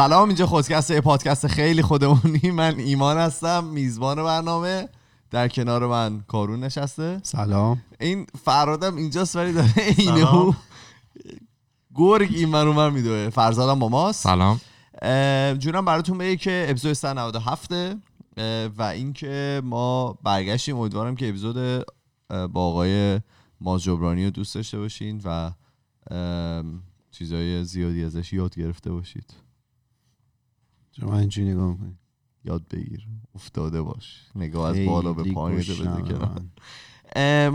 سلام اینجا خودکست یه پادکست خیلی خودمونی. من ایمان هستم میزبان برنامه. در کنار من کارون نشسته. سلام. این فرادم اینجاست ولی داره اینو گرگ این من من میدوه فرزادم با ماست. سلام. جونم براتون بگه که اپیزود 197 اه، و اینکه ما برگشتیم. امیدوارم که اپیزود با آقای ماز جبرانی رو دوست داشته باشین و ام، چیزای زیادی ازش یاد گرفته باشید. شما اینجوری نگاه می‌کنی؟ یاد بگیر. افتاده باش. نگاه از بالا به پایین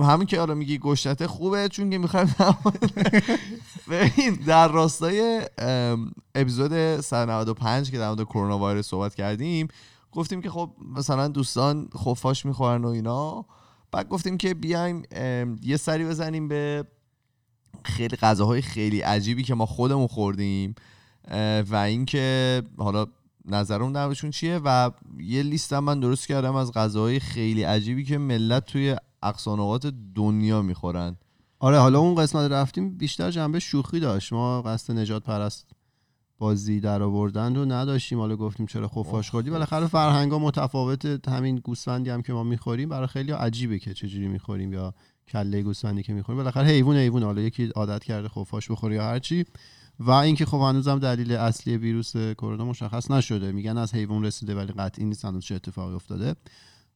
همین که حالا میگی گشتته خوبه چون که می‌خوایم ببین در راستای اپیزود 195 که در مورد کرونا ویروس صحبت کردیم گفتیم که خب مثلا دوستان خفاش می‌خورن و اینا. بعد گفتیم که بیایم یه سری بزنیم به خیلی غذاهای خیلی عجیبی که ما خودمون خوردیم. و اینکه حالا نظرم دربارشون چیه و یه لیست هم من درست کردم از غذاهای خیلی عجیبی که ملت توی اقصانقات دنیا می‌خورن. آره حالا اون قسمت رفتیم بیشتر جنبه شوخی داشت. ما قصد نجات پرست بازی در آوردن رو نداشتیم. حالا گفتیم چرا خفاش خوردی. بالاخره فرهنگا متفاوت. همین گوسفندی هم که ما می‌خوریم برای خیلی عجیبه که چجوری می‌خوریم یا کله گوسفندی که می‌خوریم. بالاخره حیوان حیوان. حالا یکی عادت کرده خفاش بخوره یا هرچی و اینکه خب هنوزم دلیل اصلی ویروس کرونا مشخص نشده. میگن از حیوان رسیده ولی قطعی نیست. هنوز چه اتفاقی افتاده؟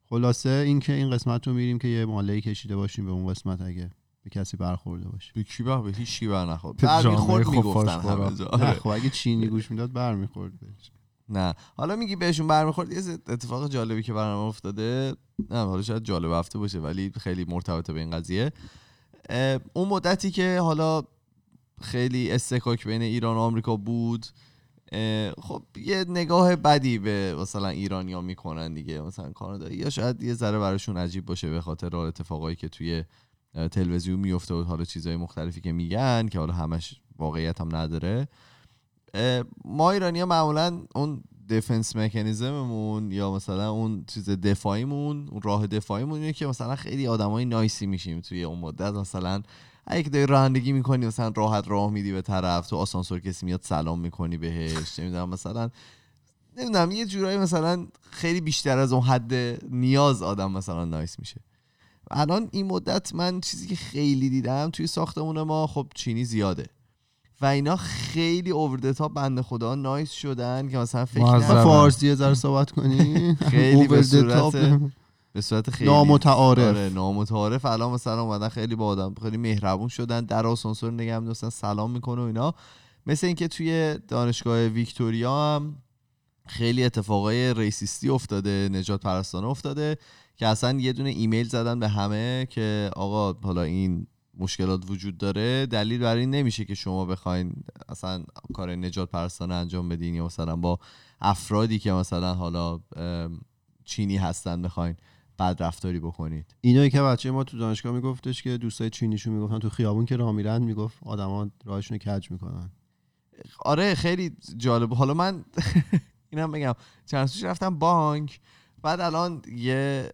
خلاصه اینکه این قسمت رو میریم که یه مالهی کشیده باشیم به اون قسمت اگه به کسی برخورده باشه. به کی به هیچ کی بر نخورد به بر جامعه می‌خورد خفاش می‌گفتن. همه آره. خب اگه چینی گوش می‌داد برمیخورد بهش. نه. حالا میگی بهشون برمیخورد. یه اتفاق جالبی که برام افتاده. نه حالا شاید جالب هفته باشه ولی خیلی مرتبطه به این قضیه. اون مدتی که حالا خیلی استکاک بین ایران و آمریکا بود. خب یه نگاه بدی به مثلا ایرانیا می‌کنن دیگه مثلا کانادا. یا شاید یه ذره براشون عجیب باشه به خاطر اتفاقایی که توی تلویزیون میفته و حالا چیزهای مختلفی که میگن که حالا همش واقعیت هم نداره. ما ایرانی ها معمولا اون دفنس مکانیزممون یا مثلا اون چیز دفاعیمون اون راه دفاعیمون که مثلا خیلی آدمای نایسی میشیم توی اون مدت. مثلا اگه که داری رانندگی می‌کنی مثلا راحت راه میدی به طرف تو آسانسور کسی میاد سلام می‌کنی بهش نمی‌دونم مثلا نمی‌دونم یه جورایی مثلا خیلی بیشتر از اون حد نیاز آدم مثلا نایس میشه. الان این مدت من چیزی که خیلی دیدم توی ساختمون ما خب چینی زیاده. و اینا خیلی اوورد تا بنده خدا نایس شدن که مثلا فکر فارسی یه ذره صحبت کنی خیلی به صورت. به صورت خیلی نامتعارف. آره نامتعارف. الان مثلا اومدن خیلی با آدم خیلی مهربون شدن. در آسانسور نگه می‌داشتن. سلام می‌کنه و اینا. مثل اینکه توی دانشگاه ویکتوریا هم خیلی اتفاقای ریسیستی افتاده نجات پرستانه افتاده که اصلا یه دونه ایمیل زدن به همه که آقا حالا این مشکلات وجود داره. دلیل بر این نمیشه که شما بخواین اصلا کار نجات پرستانه انجام بدین یا مثلا با افرادی که مثلا حالا چینی هستن بخواین. بد رفتاری بکنید. اینایی که بچه ما تو دانشگاه میگفتش که دوستای چینیشون می‌گفتن تو خیابون که راه میرن می‌گفت آدما راهشون رو کج می‌کنن. آره خیلی جالب. حالا من اینم بگم. چند رفتم بانک. بعد الان یه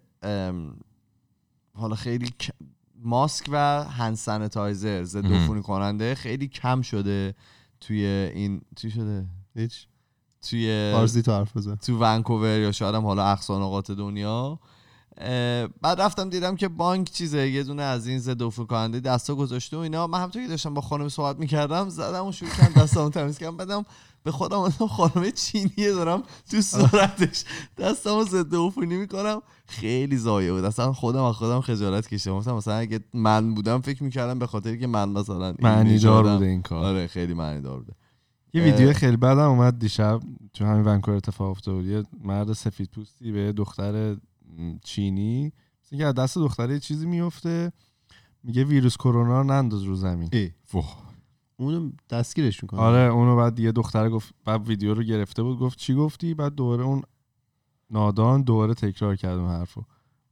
حالا خیلی ماسک و هند سانیتایزر ضد. عفونی کننده خیلی کم شده توی این چی شده؟ هیچ. توی فارسی تو حرف بزن. تو ونکوور یا شاید هم حالا اقصا نقاط دنیا. بعد رفتم دیدم که بانک چیزه یه دونه از این ضد عفونی کننده دستا گذاشته و اینا. من همونطور که داشتم با خانم صحبت می‌کردم زدم و شروع کردم دستامو تمیز کردم. بعدم به خودم آدم خانم چینیه دارم تو صورتش دستامو ضد عفونی می‌کنم خیلی زایه بود. اصلا خودم از خودم خجالت کشیدم. گفتم مثلا اگه من بودم فکر می‌کردم به خاطر که من مثلا این معنی دار. بوده این کار. آره خیلی معنی دار بوده. یه. ویدیو خیلی بدم اومد دیشب تو همین ونکوور اتفاق افتاد. یه مرد سفید پوستی به دختر چینی اینکه از دست دختره چیزی میفته میگه ویروس کرونا رو ننداز رو زمین. ای. اونو دستگیرش می‌کنه آره اونو بعد یه دختر گفت بعد ویدیو رو گرفته بود گفت چی گفتی؟ بعد دوباره اون نادان دوباره تکرار کرد اون حرفو.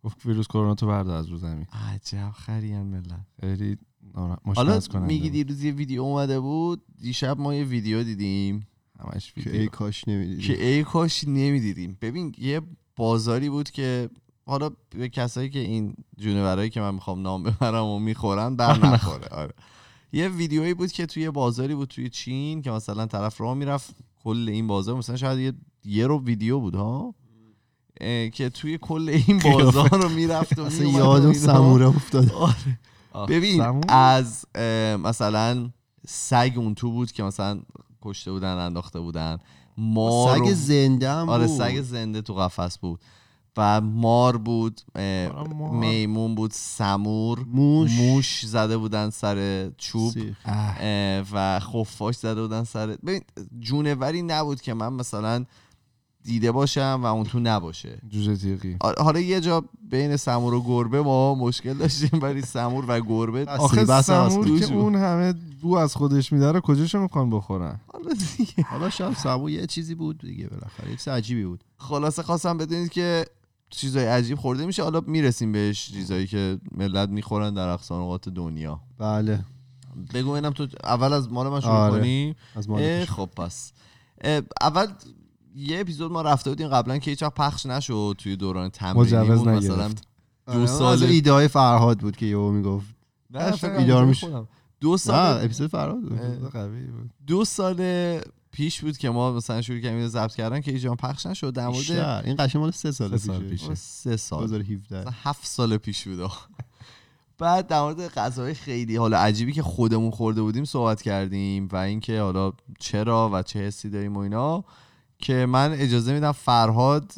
گفت ویروس کرونا تو بردار از رو زمین. عجب خریان ملت. خیلی حالا میگی بود. دیروز یه ویدیو اومده بود دیشب ما یه ویدیو دیدیم. همش که ویدیو. ای کاش نمی‌دیدی که ای کاش نمی‌دیدیم. ببین یه بازاری بود که حالا به کسایی که این جونورایی که من می‌خوام نام ببرم و می‌خورن بر نخوره آره. یه ویدیویی بود که توی بازاری بود توی چین که مثلا طرف راه می‌رفت کل این بازار مثلا شاید یه یه رو ویدیو بود ها که توی کل این بازار رو می‌رفت و اصلا یادم. سموره افتاد آره. ببین سمون؟ از مثلا سگ اون تو بود که مثلا کشته بودن انداخته بودن مار سگ زنده هم آره بود. سگ زنده تو قفس بود. و مار بود آره، مار. میمون بود سمور موش. موش زده بودن سر چوب و خفاش زده بودن سر ببین جونوری نبود که من مثلا دیده باشم و اون تو نباشه. جوجه تیغی. آ- حالا یه جا بین سمور و گربه ما مشکل داشتیم ولی سمور و گربه. آخه بس سمور که. اون همه بو از خودش میداره کجاشو می‌خوان بخورن؟ حالا دیگه. حالا شاید سمو یه چیزی بود دیگه بالاخره یه چیز عجیبی بود. خلاصه خواستم بدونید که چیزای عجیب خورده میشه. حالا می‌رسیم بهش چیزایی که ملت می‌خورن در اقصا نقاط دنیا. بله. بگو اینم تو اول از مال من شروع آره. کنیم از. خب پس. اول یه اپیزود ما رفته بودیم قبلا که هیچ پخش نشد توی دوران تمرینی مجوز بود مثلا نگرفت. دو آره، سال- ایده های فرهاد بود که یهو می‌گفت. کنم میشه. دو سال اپیزود فرهاد بود. دو سال پیش بود که ما مثلا شروع کردیم اینو ضبط کردن که جا پخش نشد. در مورد. این قشنگ مال سه سال سه سال پیشه. پیشه. سه سال. 2017 مثلا هفت سال پیش بود. بعد در مورد غذای خیلی حالا عجیبی که خودمون خورده بودیم صحبت کردیم و اینکه حالا چرا و چه حسی داریم و اینا. که من اجازه میدم فرهاد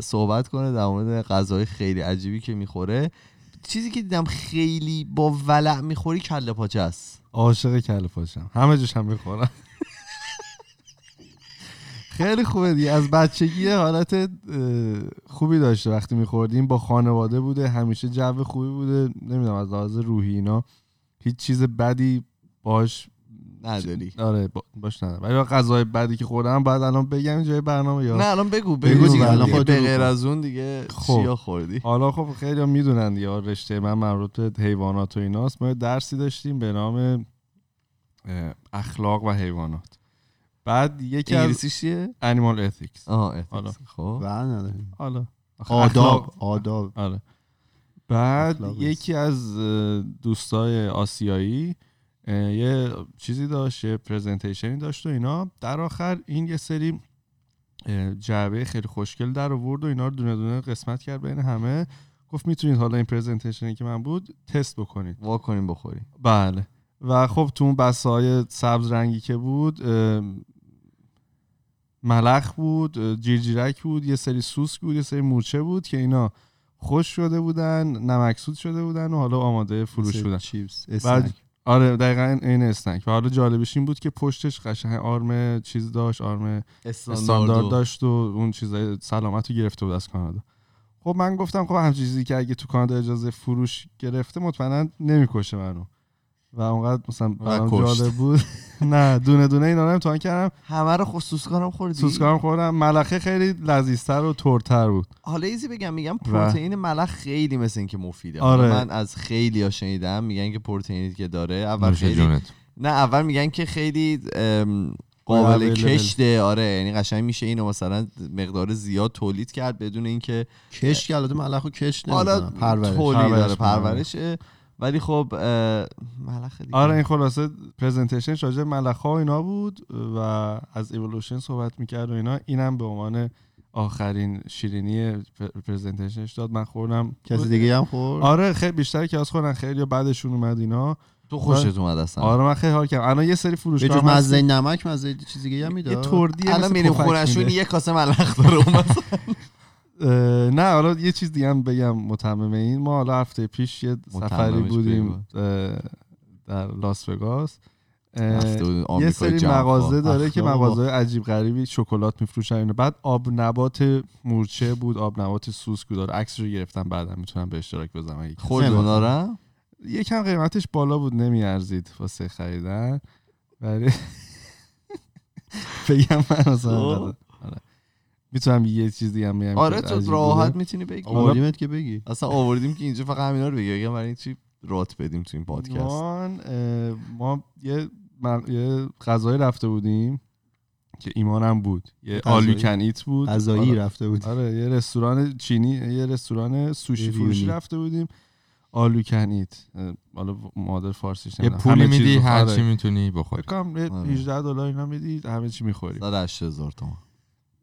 صحبت کنه در مورد غذای خیلی عجیبی که می‌خوره. چیزی که دیدم خیلی با ولع می‌خوری کله پاچه است. عاشق کله پاشم همه جوش هم می‌خورم خیلی خوبه دیگه. از بچگی حالت خوبی داشته وقتی میخوردیم. با خانواده بوده همیشه جو خوبی بوده. نمی‌دونم از لحاظ روحی اینا هیچ چیز بدی باش نداری. آره با- باش ندارم. ولی غذای بدی که خوردم بعد الان بگم جای برنامه یا نه الان بگو بگو بگو دیگه، الان به بگو. غیر از اون دیگه خب. چیا خوردی؟ حالا خب خیلی هم می‌دونن آره، رشته من مربوط به حیوانات و ایناست. ما درسی داشتیم به نام اخلاق و حیوانات. بعد یکی از انگلیسیش چیه؟ animal ethics آها ethics. حالا. خب. نداریم. حالا. آداب. آداب. آره. بعد یکی از دوستای آسیایی یه چیزی داشت یه presentation ی داشت و اینا. در آخر این یه سری جعبه خیلی خوشگل در آورد و اینا رو دونه دونه قسمت کرد بین همه. گفت می‌تونید حالا این presentation ی که من بود تست بکنید. وا کنیم بخوریم. بله. و خب تو اون بسته های سبز رنگی که بود ملخ بود جیرجیرک بود یه سری سوسک بود یه سری مورچه بود که اینا خوش شده بودن نمکسود شده بودن و حالا آماده فروش بودن چیپس. آره دقیقا این اسنک. و حالا جالبش این بود که پشتش قشنگ آرم چیز داشت آرم استاندارد داشت و اون چیزای سلامت رو گرفته بود از کانادا. خب من گفتم خب همچین چیزی که اگه تو کانادا اجازه فروش گرفته مطمئنا نمی‌کشه منو. و اونقدر مثلا برام کشت. جالب بود نه دونه دونه اینا رو امتحان کردم همه رو خصوص کارم خوردی سوسکارم خوردم ملخه خیلی لذیذتر و ترتر بود حالا ایزی بگم میگم پروتئین ملخ خیلی مثل این که مفیده آره. من از خیلی ها شنیدم میگن که پروتئینی که داره اول خیلی جونت. نه اول میگن که خیلی ام، قابل. کشته آره یعنی قشنگ میشه اینو مثلا مقدار زیاد تولید کرد بدون اینکه کش که البته ملخ و کش حالا تولید پرورش داره. پرورشه ولی خب ملخ دیگه. آره این خلاصه presentation ش راجع به ملخ و اینا بود و از ایولوشن صحبت می‌کرد و اینا. اینم به عنوان آخرین شیرینی presentation ش داد. من خوردم. کسی دیگه هم خورد؟ آره خیلی بیشتر که از خوردن. خیلی بعدشون اومد اینا. تو خوشت اومد اصلا. آره من خیلی حال کردم. الان یه سری به فروشگاه مزه. نمک مزه چیز دیگه هم یه می‌داد تردیه الان میریم میده. یه کاسه ملخ داره اومد. نه حالا یه چیز دیگه هم بگم متمم این. ما حالا هفته پیش یه سفری بودیم در لاس وگاس. یه سری مغازه. داره که. مغازه عجیب غریبی شکلات میفروشن. اینو بعد آب نبات مورچه بود آب نبات سوسک بود. داره عکسش رو گرفتم بعدا می‌تونم به اشتراک بذارم. اونا رو یکم قیمتش بالا بود نمیارزید واسه خریدن. ولی بگم من خب. می‌تونم یه چیز دیگه هم بگم آره تو راحت. می‌تونی بگی آوردیمت که بگی اصلا آوردیم که اینجا فقط همینا رو بگی بگم برای چی رات بدیم تو این پادکست ما یه مق- یه غذای رفته بودیم که ایمانم بود یه؟ آلو کن ایت بود غذایی آره. رفته بود آره یه رستوران چینی یه رستوران سوشی فروشی. رفته بودیم آلو کنیت حالا معادل فارسیش یه. پولی میدی هر آره. چی می‌تونی بخوری فکر کنم یه آره. 18 دلار اینا میدی همه چی می‌خوری 180 هزار تومان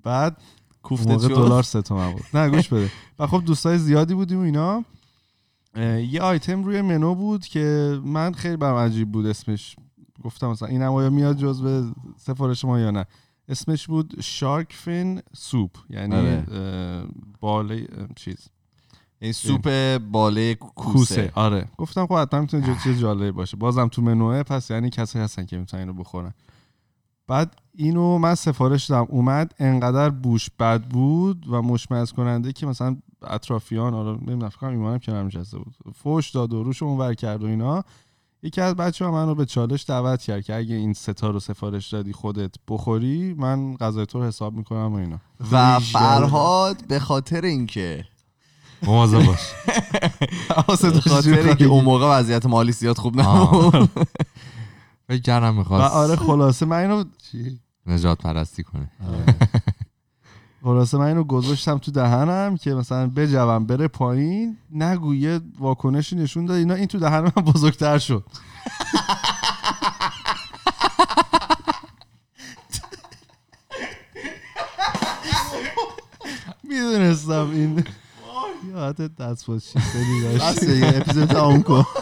بعد کوفته دلار سه تومن بود. نه گوش بده. و خب دوستای زیادی بودیم و اینا. یه آیتم روی منو بود که من خیلی برام عجیب بود. اسمش گفتم مثلا این هم آیا میاد جزو سفارش ما یا نه. اسمش بود شارک فین سوپ. یعنی آره. باله چیز. این سوپ باله کوسه. کوسه. آره. گفتم خب حتما می‌تونه چیز جالبی باشه. بازم تو منوه پس یعنی کسایی هستن که می‌تونن اینو بخورن. بعد اینو من سفارش دادم. اومد انقدر بوش بد بود و مشمئز کننده که مثلا اطرافیان حالا نمی‌دونم فکر کنم ایمانم کنار نشسته بود فوش داد و روش اونور کرد و اینا. یکی از بچه ها من رو به چالش دعوت کرد که اگه این ستا رو سفارش دادی خودت بخوری من غذای تو رو حساب می‌کنم و اینا. و فرهاد به خاطر اینکه مواظب باش. به خاطر اینکه اون موقع وضعیت مالی زیاد خوب نبود. فکر کردم و می‌خواست آره خلاصه من اینو نجات پرستی کنه. خلاصه من اینو گذاشتم تو دهنم که مثلا بجوم بره پایین نگو یه واکنشی نشون داد. اینا این تو دهن من بزرگتر شد. می‌دونستم این یادت دست بس داشت. دیگه اپیزود تموم کن.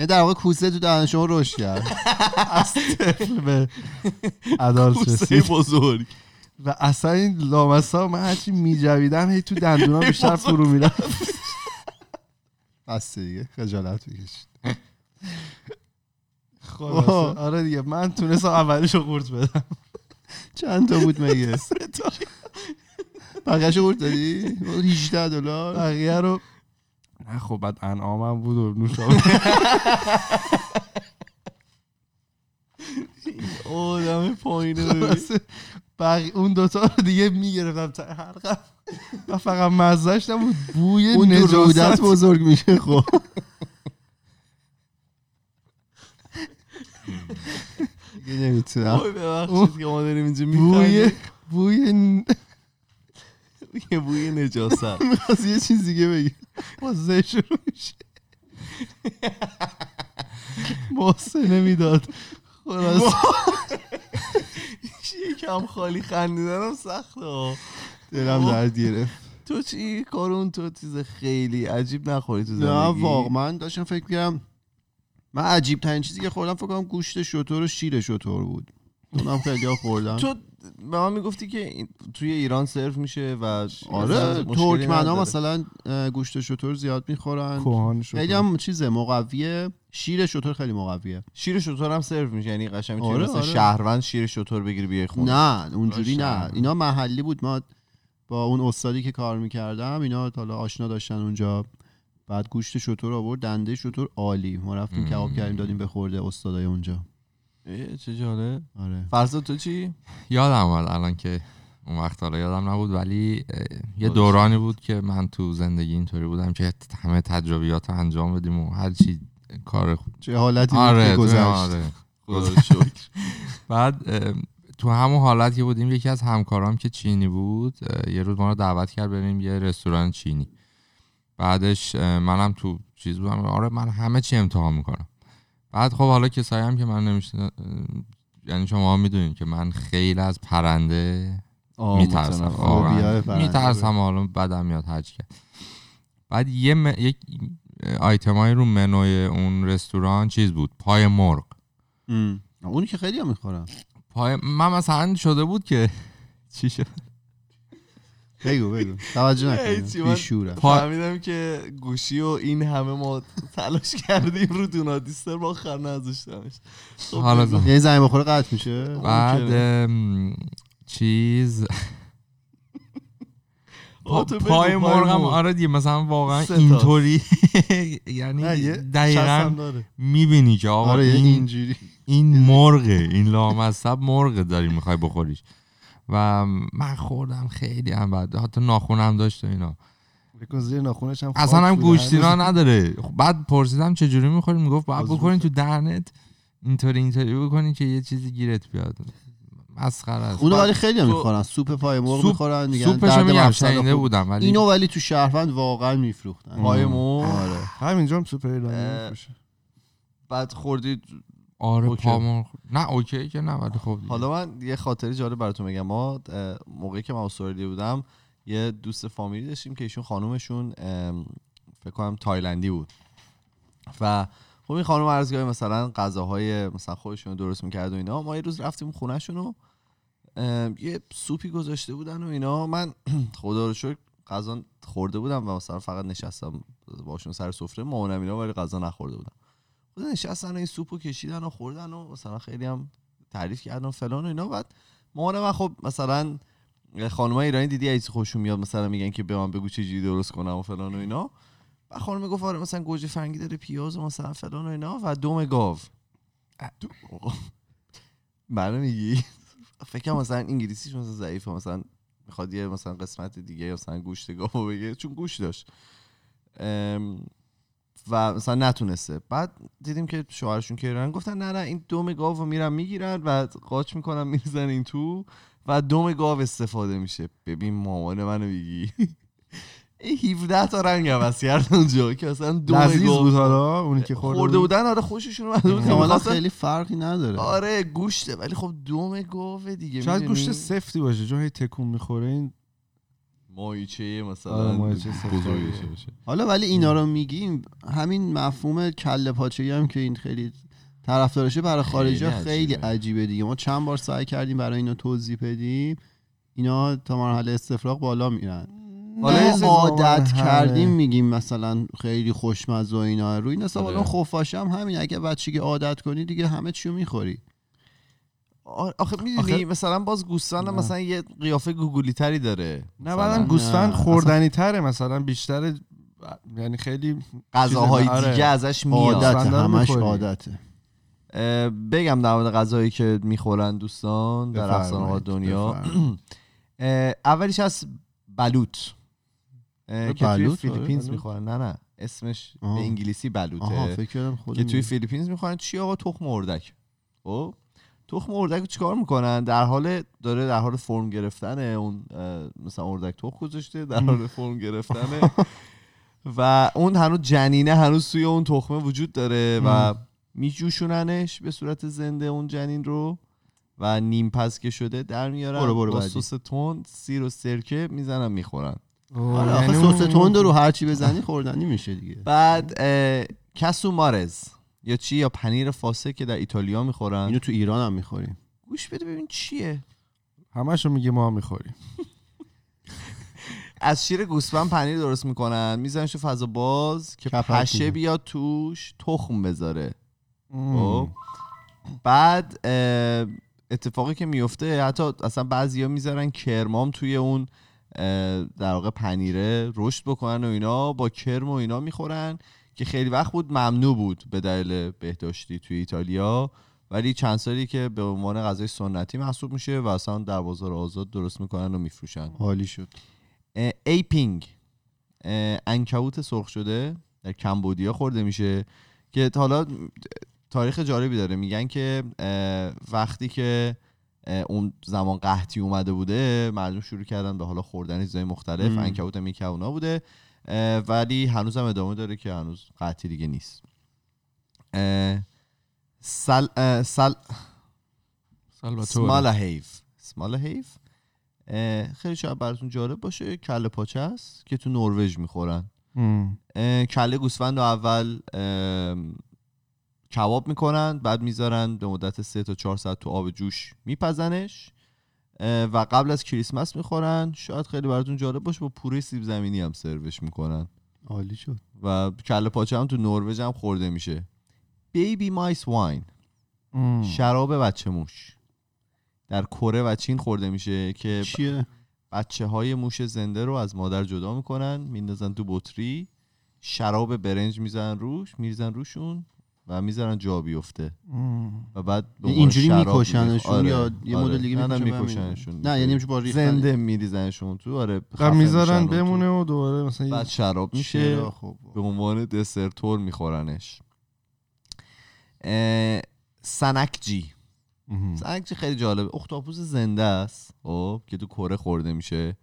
یعنی در واقع کوسه تو دهن شما رشد کرد. از طفل به ادالت کوسه بزرگ. و اصلا این لامصب من هرچی میجویدم هی تو دندونام بیشتر فرو می‌رفت. بس دیگه خجالت خلاصه. آره دیگه من تونستم اولشو قورت بدم. چند تا بود مگه؟ بقیه‌شو قورت دادی؟ 18 دلار. بقیه رو نه خب بعد انعامم بود و نوشابه آدم پایینه بقیه اون دوتا رو دیگه می‌گرفتم. حلقم و فقط مزهش نبود بوی اون نجاست. بزرگ میشه خب. نمی‌تونم. بوی بوی یه بوی نجاست. می‌خواست یه چیز دیگه بگی. با زه شروع میشه. محسنه می‌داد خلاص. یکم خالی خندیدنم سخته. ها. دلم درد گرفت. تو چی کارون؟ تو چیز خیلی عجیب نخوری تو زندگی. نه واقعا. من داشتم فکر می‌کردم من عجیب ترین چیزی که خوردم فکر کنم گوشت شطور و شیر شطور بود. اونم خیلی خوردم تو به من می‌گفتی که این- توی ایران سرو میشه و آره مثلا مشکلی ترکمن ها نداره. مثلا گوشت شطور زیاد می‌خورن. خیلی هم چیزه مقویه. شیر شطور خیلی مقویه. شیر شطور هم سرو میشه یعنی قشنگ می‌تونی آره، مثلا آره. شهروند شیر شطور بگیری بیای خونه. نه اونجوری نه. اینا محلی بود. ما با اون استادی که کار می‌کردم اینا حالا آشنا داشتن اونجا. بعد گوشت شطور آورد دنده شطور عالی. ما رفتیم. کباب کردیم دادیم به خورده استادای اونجا. چه جالب. آره. فرزاد تو چی؟ یادم اومد الان که اون وقت حالا یادم نبود ولی یه. دورانی بود که من تو زندگی اینطوری بودم که همه تجربیات رو انجام بدیم و هر چی کار خوب چه حالتی آره گذشت. آره. بعد تو همون حالت که بودیم یکی از همکارام که چینی بود یه روز ما رو دعوت کرد بریم یه رستوران چینی. بعدش منم تو چیز بودم. آره من همه چی امتحان می‌کنم بعد خب حالا کسایی هم که من نمیشه یعنی شما می‌دونید که من خیلی از پرنده میترسم. میترسم حالا بدم میاد هرچی کرد بعد یه م... یک آیتمای رو منوی اون رستوران چیز بود؟ پای مرغ. ام. اون که خیلی هم می‌خورم پای من مثلا شده بود که چی شد؟ بگو بگو. توجه بیشوره فهمیدم که گوشی و این همه ما تلاش کردیم رو دونادیستر با آخر نذاشتمش. خب حالا. یه زنگ بخوره قطع میشه؟ بعد چیز. پای مرغم مرغ. آره دیگه مثلا واقعا. اینطوری. یعنی دقیقا. می‌بینی که آقا آره این اینجوری. این مرغه این لامصب مرغ داری می‌خوای بخوریش. و من خوردم خیلی هم بعد. حتی ناخونم داشت و اینا. زیر ناخونش هم اصلا هم بوده. گوشتینا نداره. بعد پرسیدم چجوری می‌خوری؟ می‌گفت باید بکنین تو دهنت اینطوری اینطوری بکنین که یه چیزی گیرت بیاد. مسخره است. اونو ولی خیلی می‌خورن. سوپ پای مرغ سوپ- می‌خورن میگن سوپشو درد میگم شنیده. بودم ولی اینو ولی تو شهروند واقعا میفروختن. پای مرغ. آره. همینجا هم سوپر ایرانی می‌فروشه. بعد خوردید آره okay. پامون نه okay که نه ولی خب دیگه. حالا من یه خاطره جالب براتون بگم. ما موقعی که من استرالیا بودم یه دوست فامیلی داشتیم که ایشون خانومشون فکر کنم تایلندی بود. و خب این خانم کرد مثلا غذاهای مثلا خودشون درست می‌کرد و اینا. ما یه روز رفتیم خونهشون و یه سوپی گذاشته بودن و اینا. من خدا رو شکر غذا خورده بودم و مثلا فقط نشستم باشون سر سفره. مامانم اینا ولی غذا نخورده بودم. خود نشستن و این سوپو کشیدن و خوردن و مثلا خیلی هم تعریف کردن و فلان و اینا. بعد مامان من خب مثلا خانم ایرانی دیدی از خوشون میاد مثلا میگن که به من بگو چه جوری درست کنم و فلان و اینا. و خانم گفت آره مثلا گوجه فرنگی داره پیاز و مثلا فلان و اینا و دم گاو. منو میگی؟ فکر مثلا انگلیسیش مثلا ضعیفه مثلا می‌خواد یه مثلا قسمت دیگه مثلا گوشت گاو بگه چون گوش داشت. و مثلا نتونسته. بعد دیدیم که شوهرشون که ایران گفتن نه نه این دم گاو رو میرن می‌گیرن و قاچ می‌کنن می‌زنن این تو و دم گاو استفاده میشه. ببین مامان منو میگی. این 17 تا رنگ عوض کرد اونجا که اصلا دم لذیذ گاو بود حالا اونی که خورده, خورده بود. بودن آره خوششون اومده بود احتمالاً می‌خواستن- خیلی فرقی نداره. آره گوشته ولی خب دم گاوه دیگه شاید؟ گوشت سفتی باشه چون هی تکون می‌خوره این ماهیچه آره، مثلا سفت. بزرگشه باشه. حالا ولی اینا رو میگیم همین مفهوم کله پاچه هم که این خیلی طرفدارشه برای خارجی خیلی خیلی عجیبه. عجیبه دیگه. ما چند بار سعی کردیم برای اینا توضیح بدیم. اینا تا مرحله استفراغ بالا میرن. حالا عادت. کردیم میگیم مثلا خیلی خوشمزه و اینا. روی این حساب آره. الان خفاش هم همین. اگه بچگی عادت کنی دیگه همه چیو می‌خوری. آخه می‌دونی آخه- مثلا باز گوسفند. مثلا یه قیافه گوگلی تری داره. نه مثلا. بعدم گوسفند خوردنی تره مثلا بیشتر یعنی خیلی غذاهای چیز- آره. دیگه ازش میاد. عادت همش. عادته. بگم در مورد غذایی که می‌خورن دوستان در افسانه ها دنیا. اولیش از بلوط. اه، که توی فیلیپینز. می‌خورن. نه نه. اسمش. به انگلیسی خود که توی فیلیپینز می‌خورن. چی آقا تخم اردک؟ خب؟ تخم اردک چیکار می‌کنن؟ در حال داره در حال فرم گرفتنه. اون مثلا اردک تخم گذاشته در حال فرم گرفتنه. و اون هنوز جنینه هنوز توی اون تخمه وجود داره و میجوشوننش به صورت زنده اون جنین رو و نیم پز که شده در میارن. برو برو با. سس تند سیر و سرکه می‌زنن می‌خورن. آره یعنی سس تند رو هر چی بزنی خوردنی میشه دیگه. بعد کسو مارز یا چی؟ یا پنیر فاسه که در ایتالیا می‌خورن؟ اینو تو ایران هم می‌خوریم. گوش بده ببین چیه. همشو میگه ما می‌خوریم. از شیر گوسفند پنیر درست می‌کنن. میزنش تو فضا باز که پشه. بیاد توش تخم بذاره. خب. بعد اتفاقی که میفته حتی اصلا بعضیا می‌ذارن کرمام توی اون در واقع پنیره رشد بکنن و اینا با کرم و اینا می‌خورن. که خیلی وقت بود ممنوع بود به دلیل بهداشتی توی ایتالیا ولی چند سالی که به عنوان غذای سنتی محسوب میشه و اصلا در بازار آزاد درست می‌کنن و میفروشن. حالی شد. ایپینگ. عنکبوت سرخ شده در Cambodia خورده میشه که حالا تاریخ جالبی داره. میگن که وقتی که اون زمان قحطی اومده بوده مردم شروع کردن به حالا خوردن چیزای مختلف. عنکبوت اونا بوده. ولی هنوز هم ادامه داره که هنوز قحطی دیگه نیست. سل سل سمال هیف سمال هیف خیلی شاید براتون جالب باشه کله پاچه است که تو نروژ می‌خورن. کله گوسفند رو اول کباب می‌کنن بعد می‌ذارن به مدت سه تا چهار ساعت تو آب جوش میپزنش. و قبل از کریسمس می‌خورن. شاید خیلی براتون جالب باشه با پوره سیب زمینی هم سروش می‌کنن. عالی شد. و کله پاچه هم تو نروژ هم خورده میشه. بیبی مایس واین. شراب بچه موش. در کره و چین خورده میشه که چیه؟ بچه های موش زنده رو از مادر جدا می‌کنن میندازن تو بطری. شراب برنج می‌زنن روش میریزن روشون. و می‌ذارن جا بیفته. و بعد اینجوری شراب میکشنشون آره، یا یه آره. مدل دیگه نه نه می‌کشن میکشنشون. نه یعنی با زنده میریزنشون تو آره می‌ذارن بمونه. و دوباره مثلا بعد شراب میشه. چرا خب به عنوان دسرتور میخورنش. سنکجی. چی خیلی جالبه. اختاپوس زنده است خب که تو کره خورده میشه.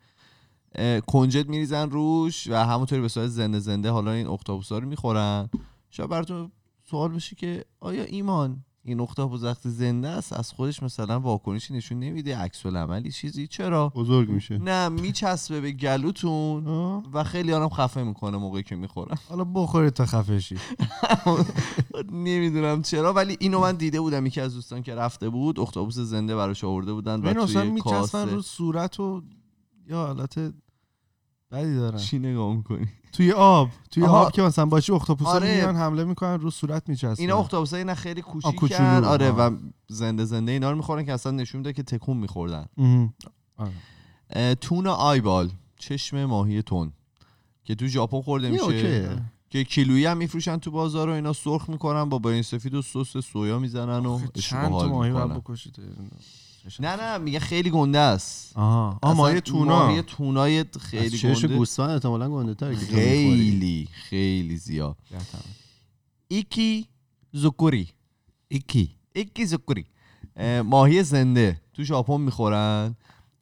کنجد میریزن روش و همونطوری به صورت زنده زنده حالا این اختاپوس ها رو می‌خورن. شاید براتون سوال بشه که آیا ایمان این اختاپوس وقتی زنده است؟ از خودش مثلا واکنشی نشون نمیده عکس العملی چیزی؟ چرا؟ بزرگ میشه. نه میچسبه به گلوتون آه. و خیلی آرام خفه می‌کنه موقعی که می‌خورن حالا بخورید تا خفشی نمی‌دونم چرا ولی اینو من دیده بودم. یکی از دوستان که رفته بود اختاپوس زنده براش آورده بودن و توی میچسبن کاسه. رو صورت و یا حالت بدی دارن. چی نگاه می‌کنی؟ توی آب توی آها. آب که مثلا باشی اختاپوسا آره. میان حمله می‌کنن رو صورت میچسبن اینا اختاپوس نه خیلی کوچیکن. آره. و زنده زنده اینا رو می‌خورن که اصلا نشون میده که تکون میخوردن آره. تون آیبال چشم ماهی تون که تو ژاپن خورده میشه. که کیلویی هم میفروشن تو بازار و اینا سرخ می‌کنن با برنج سفید و سس سویا می‌زنن و چند تا ماهی. باید بکشید؟ نه نه میگه خیلی گنده است. آها. آه ماهی تونا ماهی تونای خیلی چش گنده. گوسفند احتمالاً گنده تره می‌خوری. خیلی خیلی زیاد. ایکی زوکوری ایکی. ایکی زوکوری اه، ماهی زنده. تو ژاپن می‌خورن.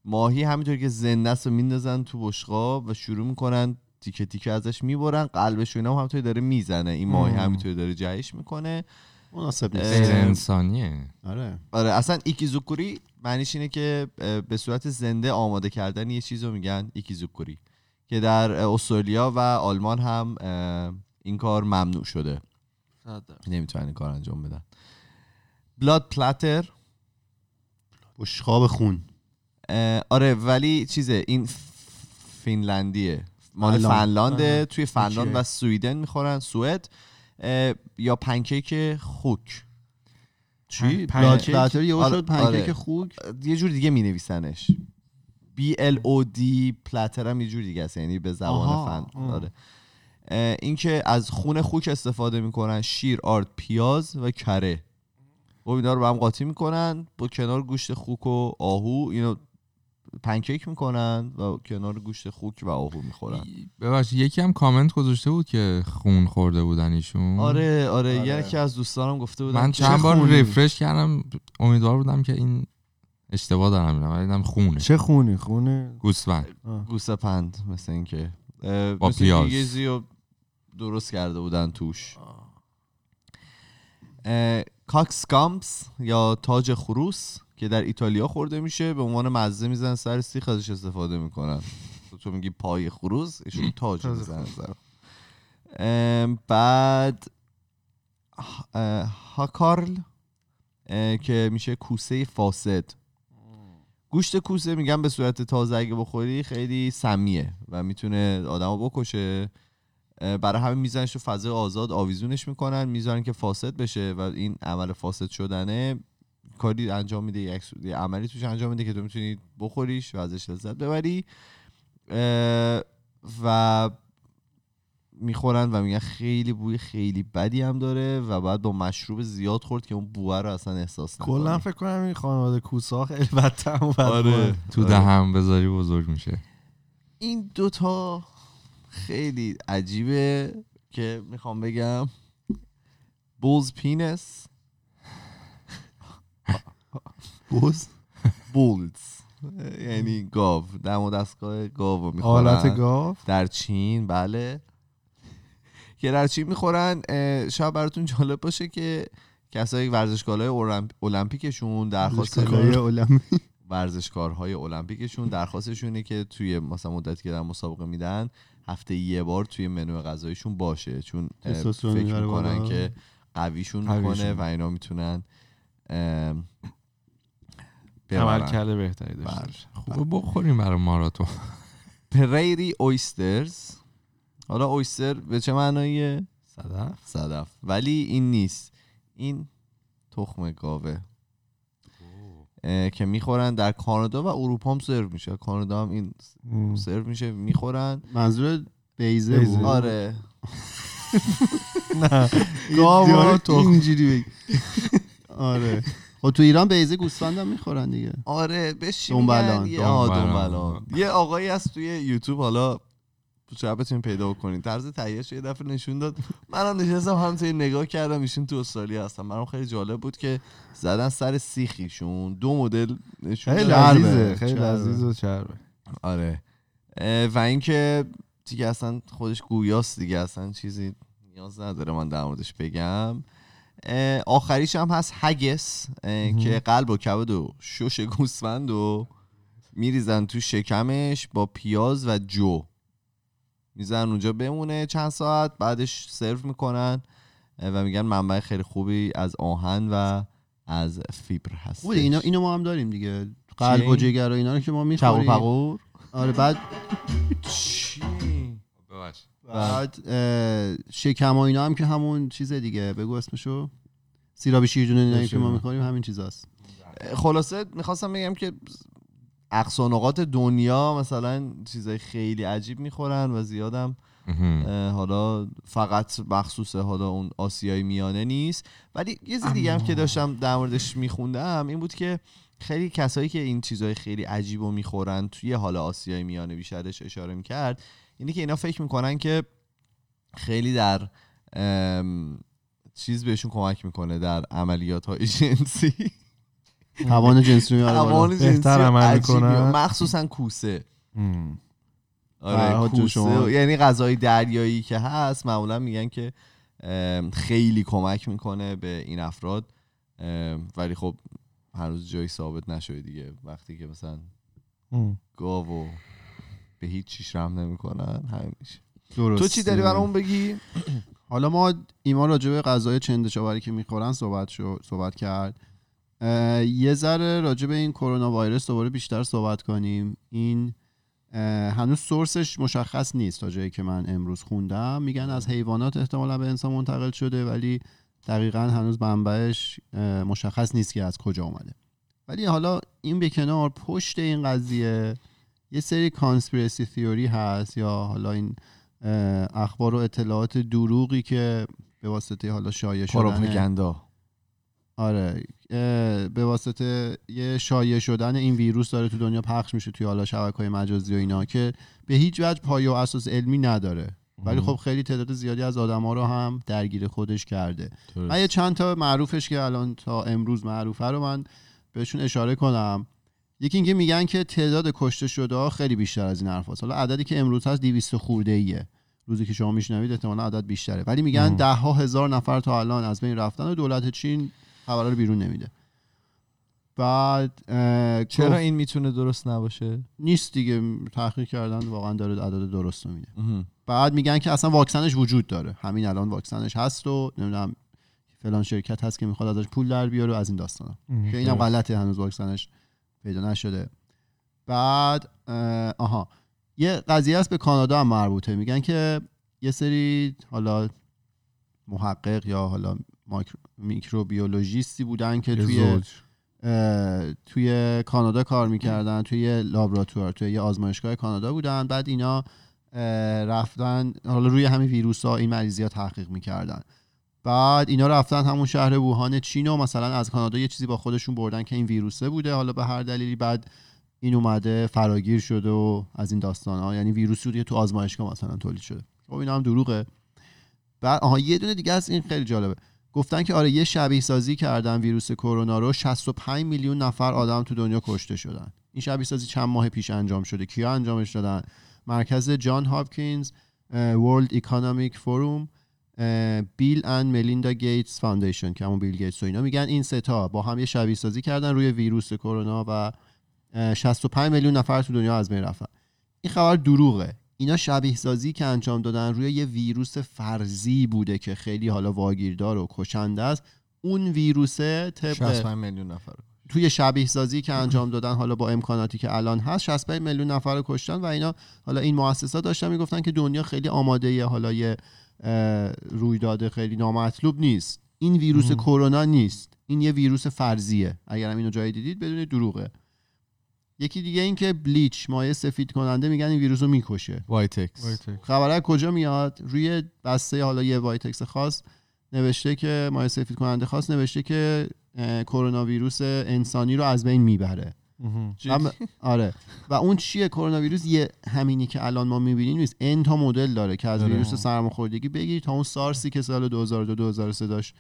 ماهی همینطور که زنده است و میندازن تو بشقاب و شروع می‌کنن تیکه تیکه ازش می‌برن قلبش و اینا هم همینطوری داره می‌زنه. این ماهی. همینطوری داره جهش می‌کنه. مناسب نیست. غیر انسانیه. آره. آره اصلا ایکیزوکوری معنیش اینه که به صورت زنده آماده کردن یه چیز رو میگن ایکیزوکوری که در استرالیا و آلمان هم این کار ممنوع شده. نمی‌تونن این کار انجام بدن. بلاد پلاتر بشقاب خون. آره ولی چیزه این فینلندیه. مال فنلاند. فنلانده. توی فنلاند. و سویدن می‌خورن سوئد یا پنکیک خوک چی؟ پلاتر یهو آره، شد پنکیک آره. خوک یه جور دیگه می نویسنش B L O D پلاتر هم یه جور دیگه است یعنی به زبان. فن آره اه، این که از خون خوک استفاده می‌کنن شیر آرد پیاز و کره و اینا رو به هم قاطی می‌کنن با کنار گوشت خوک و آهو اینو پنکیک می‌کنن و کنار گوشت خوک و آهو می‌خورن. ببخشید یکی هم کامنت گذاشته بود که خون خورده بودن ایشون. آره آره آره. یکی از دوستانم گفته بودن من چند بار خونی؟ ریفرش کردم امیدوار بودم که این اشتباه دارم میرم ولی دیدم خونه. چه خونی؟ خونه؟ گوسفند. پند مثل اینکه با پیاز. درست کرده بودن توش. اه، کاکسکامپس یا تاج خروس؟ که در ایتالیا خورده میشه به عنوان مزه می‌زنن سر سیخ ازش استفاده می‌کنن. تو میگی پای خروس ایشون تاج می‌زنن بعد هاکارل که میشه کوسه فاسد. گوشت کوسه میگم به صورت تازه اگه بخوری خیلی سمیه و می‌تونه آدمو بکشه. برای همین میزنش تو فضای آزاد آویزونش می‌کنن می‌ذارن که فاسد بشه و این عمل فاسد شدنه. کاری انجام میده یک عملی توش انجام میده که تو می‌تونی بخوریش و ازش لذت ببری و می‌خورن و میگن خیلی بوی خیلی بدی هم داره و بعد با مشروب زیاد خورد که اون بوه رو اصلا احساس نکنی کلا فکر کنم این خانواده کوسا خیلی بدتر. آره تو آره. دهم بذاری بزرگ میشه این دوتا خیلی عجیبه که می‌خوام بگم بولز پینس بوز؟ بولز. یعنی گاو. دم و دستگاه گاو رو می‌خورن. آلت گاو؟ در چین. بله. که در چین می‌خورن. شاید براتون جالب باشه که کسایی ورزشکارهای المپ- المپیکشون درخواست ورزشکارهای المپیک. ورزشکارهای المپیکشون درخواستشونه که توی مثلا مدتی که در مسابقه میدن هفته یه بار توی منو غذایشون باشه. چون فکر می‌کنن. که قویشون. می‌کنه و اینا می‌تونن عمل. کرده بهتری داشته بله. خوبه بخوریم برای ماراتون. پریری اویسترز. حالا اویستر به چه معناییه صدف. صدف. ولی این نیست. این تخم گاوه. که می‌خورن در کانادا و اروپا هم سرو میشه. کانادا هم این. سرو میشه می‌خورن. منظور بیزه بیزه. بود آره. نه. یه گاو دیوار و تخم. اینجوری بگی. آره. خب تو ایران بیزه گوسفند هم می‌خورن دیگه آره چی دنبلان. میگن؟ یه دنبلان. دنبلان یه آقایی هست توی یوتیوب حالا شاید بتونین پیدا کنین طرز تهیهش یه دفعه نشون داد منم نشستم همینطوری نگاه کردم ایشون تو استرالیا هستم برام خیلی جالب بود که زدن سر سیخیشون دو مدل نشون خیلی. لذیذه خیلی. لذیذ و چربه آره و اینکه دیگه اصلا خودش گویاست دیگه اصلا چیزی نیاز نداره من در موردش بگم آخریش هم هست هگس که قلب و کبد و شش گوسفند و میریزن تو شکمش با پیاز و جو. میزن اونجا بمونه چند ساعت بعدش سرو می‌کنن و میگن منبع خیلی خوبی از آهن و از فیبر هست بود اینا اینو ما هم داریم دیگه. قلب و؟ جگر و اینا رو که ما می‌خوریم. پقور آره بعد چی؟ بعد اه، شکم و اینا هم که همون چیز دیگه بگو اسمشو. سیراب شیرجون اینایی که ما می‌خوریم همین چیزاست. خلاصه می‌خواستم بگم که اقصا نقاط دنیا مثلا چیزای خیلی عجیب می‌خورن و زیادم حالا فقط مخصوص حالا اون آسیای میانه نیست. ولی یه چیز دیگه هم که داشتم در موردش میخوندم این بود که خیلی کسایی که این چیزای خیلی عجیب و می‌خورن توی حالا آسیای میانه بیشترش اشاره می‌کرد اینی که اینا فکر می‌کنن که خیلی در چیز بهشون کمک می‌کنه در عملیات های جنسی توان جنسی رو میاره بالا. توان جنسی بهتر عمل می‌کنن. مخصوصا کوسه. آره کوسه یعنی غذای دریایی که هست معمولا میگن که خیلی کمک می‌کنه به این افراد ولی خب هنوز جایی ثابت نشده دیگه وقتی که مثلا. گاو و به هیچ چیش رحم نمی‌کنن همین میشه. درسته. تو چی داری برامون بگی؟ حالا ما ایمان راجع به غذای چندشاوری که می‌خورن صحبت شو صحبت کرد. یه ذره راجع به این کرونا ویروس دوباره بیشتر صحبت کنیم. این هنوز سورسش مشخص نیست تا جایی که من امروز خوندم. میگن از حیوانات احتمالا به انسان منتقل شده ولی دقیقا هنوز منبعش مشخص نیست که از کجا اومده. ولی حالا این به کنار پشت این قضیه یه سری کانسپیرسی تیوری هست یا حالا این اخبار و اطلاعات دروغی که به واسطه حالا شایع شدن آره به واسطه یه شایع شدن این ویروس داره تو دنیا پخش میشه توی حالا شبکه های مجازی و اینا که به هیچ وجه پایه و اساس علمی نداره. ولی خب خیلی تعداد زیادی از آدما رو هم درگیر خودش کرده. من یه چند تا معروفش که الان تا امروز معروفه رو من بهشون اشاره کنم. یکی اینکه میگن که تعداد کشته شده ها خیلی بیشتر از این حرف هست. حالا عددی که امروز هست 200 خورده ایه روزی که شما میشنوید احتمالا عدد بیشتره. ولی میگن ده ها هزار نفر تا الان از بین رفتن و دولت چین خبرها رو بیرون نمیده. بعد چرا این می‌تونه درست نباشه؟ نیست دیگه. تحقیق کردن واقعا داره عدد درست رو میده. بعد میگن که اصلا واکسنش وجود داره. همین الان واکسنش هست و نمی‌دونم فلان شرکت هست که می‌خواد ازش پول در بیاره و از این داستانا. که اینم غلطه هنوز واکسنش پیدا نشده. بعد اه، آها. یه قضیه هست به کانادا هم مربوطه. میگن که یه سری حالا محقق یا حالا میکروبیولوژیستی بودن که توی. اه، توی کانادا کار می‌کردن توی یه لابراتوار توی یه آزمایشگاه کانادا بودن. بعد اینا اه، رفتن حالا روی همین ویروس ها این مریضی ها تحقیق می‌کردن. بعد اینا رفتن همون شهر ووهان چین و مثلا از کانادا یه چیزی با خودشون بردن که این ویروسه بوده. حالا به هر دلیلی بعد این اومده فراگیر شده و از این داستان ها یعنی ویروسی بوده تو آزمایشگاه مثلا تولید شده. خب اینا هم دروغه. بعد آها یه دونه دیگه از این خیلی جالبه. گفتن که آره یه شبیه سازی کردن ویروس کرونا رو 65 میلیون نفر آدم تو دنیا کشته شدن. این شبیه سازی چند ماه پیش انجام شده. کیا انجامش دادن؟ مرکز جان هاپکینز World Economic Forum Bill and Melinda Gates Foundation که همون بیل گیتس و اینا میگن این ستا با هم یه شبیه سازی کردن روی ویروس کرونا و اه، 65 میلیون نفر تو دنیا از بین رفتن. این خبر دروغه. اینا شبیه سازی که انجام دادن روی یه ویروس فرضی بوده که خیلی حالا واگیردار و کشنده است. اون ویروسه طبق 65 میلیون نفر. توی شبیه سازی که انجام دادن حالا با امکاناتی که الان هست 65 میلیون نفر رو کشتن و اینا حالا این مؤسسات داشتن می‌گفتن که دنیا خیلی آماده حالا یه رویداد خیلی نامطلوب نیست. این ویروس کرونا نیست. این یه ویروس فرضیه. اگر هم اینو جایی دیدید بدون دروغه. یکی دیگه این که bleach مایع سفید کننده میگن این ویروس رو می‌کشه. وایتکس. خبره از کجا میاد؟ روی بسته حالا یه وایتکس خاص نوشته که مایع سفید کننده خاص نوشته که کرونا ویروس انسانی رو از بین می‌بره. آره. و اون چیه؟ کرونا ویروس یه همینی که الان ما می‌بینیم نیست. n تا مدل داره که از آره. ویروس سرماخوردگی بگیر تا اون سارسی که سال 2002 2003 داشت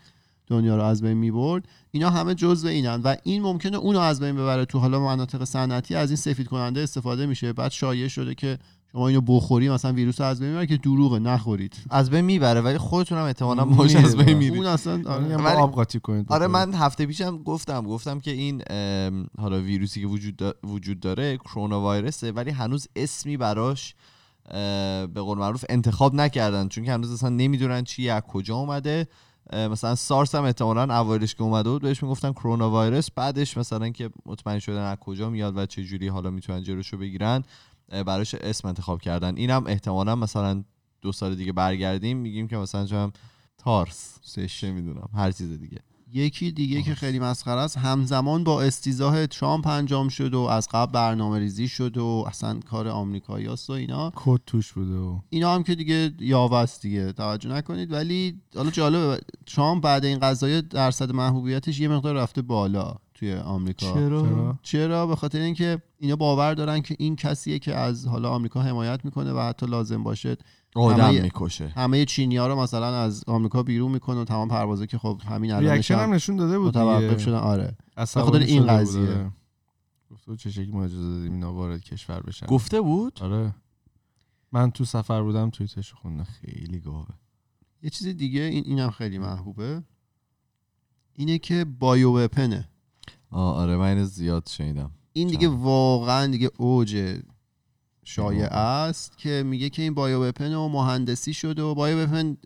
دنیا رو از بین می‌برد. اینا همه جزء اینن و این ممکنه اونو از بین ببره. تو حالا مناطق صنعتی از این سفید کننده استفاده میشه. بعد شایع شده که شما اینو بخوری مثلا ویروس رو از بین می‌بره که دروغه نخورید. از بین می‌بره ولی خودتون هم احتمالا باش از بین میرید. اون اصلا آره. آره ولی- با آب قاطی کنید آره. من هفته پیشم گفتم گفتم که این حالا ویروسی که وجود, دا- وجود داره کرونا وایرسه ولی هنوز اسمی براش به قول معروف انتخاب نکردن چون که هنوز اصلا نمی‌دونن چیه از کجا اومده. مثلا سارس هم احتمالا اوایلش که اومده بود بهش می‌گفتن کرونا وایرس بعدش مثلا که مطمئن شدن از کجا میاد و چه جوری حالا می‌تونن جلوشو بگیرن. براش اسم انتخاب کردن. اینم احتمالا مثلا دو سال دیگه برگردیم میگیم که مثلا چون تارس سشه می‌دونم هر چیز دیگه. یکی دیگه که خیلی مسخره است همزمان با استیزاه ترامپ انجام شد و از قبل برنامه ریزی شد و اصلا کار آمریکایی و اینا. کد توش بوده و اینا هم که دیگه یاوه است دیگه توجه نکنید. ولی حالا جالبه ترامپ بعد این قضایه درصد محبوبیتش یه مقدار رفته بالا. توی آمریکا. چرا؟ چرا؟ به خاطر اینکه اینا باور دارن که این کسیه که از حالا آمریکا حمایت می‌کنه و حتی لازم باشه آدم همه- می‌کشه. همه چینی ها رو مثلا از آمریکا بیرون می‌کنه و تمام پروازه که خب همین الانش reaction هم نشون داده بود متوقف شدن آره. بخاطر این قضیه. گفته بود چه شکلی ما اجازه دادیم اینا وارد کشور بشن. گفته بود؟ آره. من تو سفر بودم توییتش رو خوندم. خیلی گاوه. یه چیز دیگه این اینم خیلی محبوبه. اینه که bio weapon ه آره من اینو زیاد شنیدم این دیگه چند. واقعا دیگه اوج شایع است که میگه که این بایو وپن و مهندسی شده و بایو وپن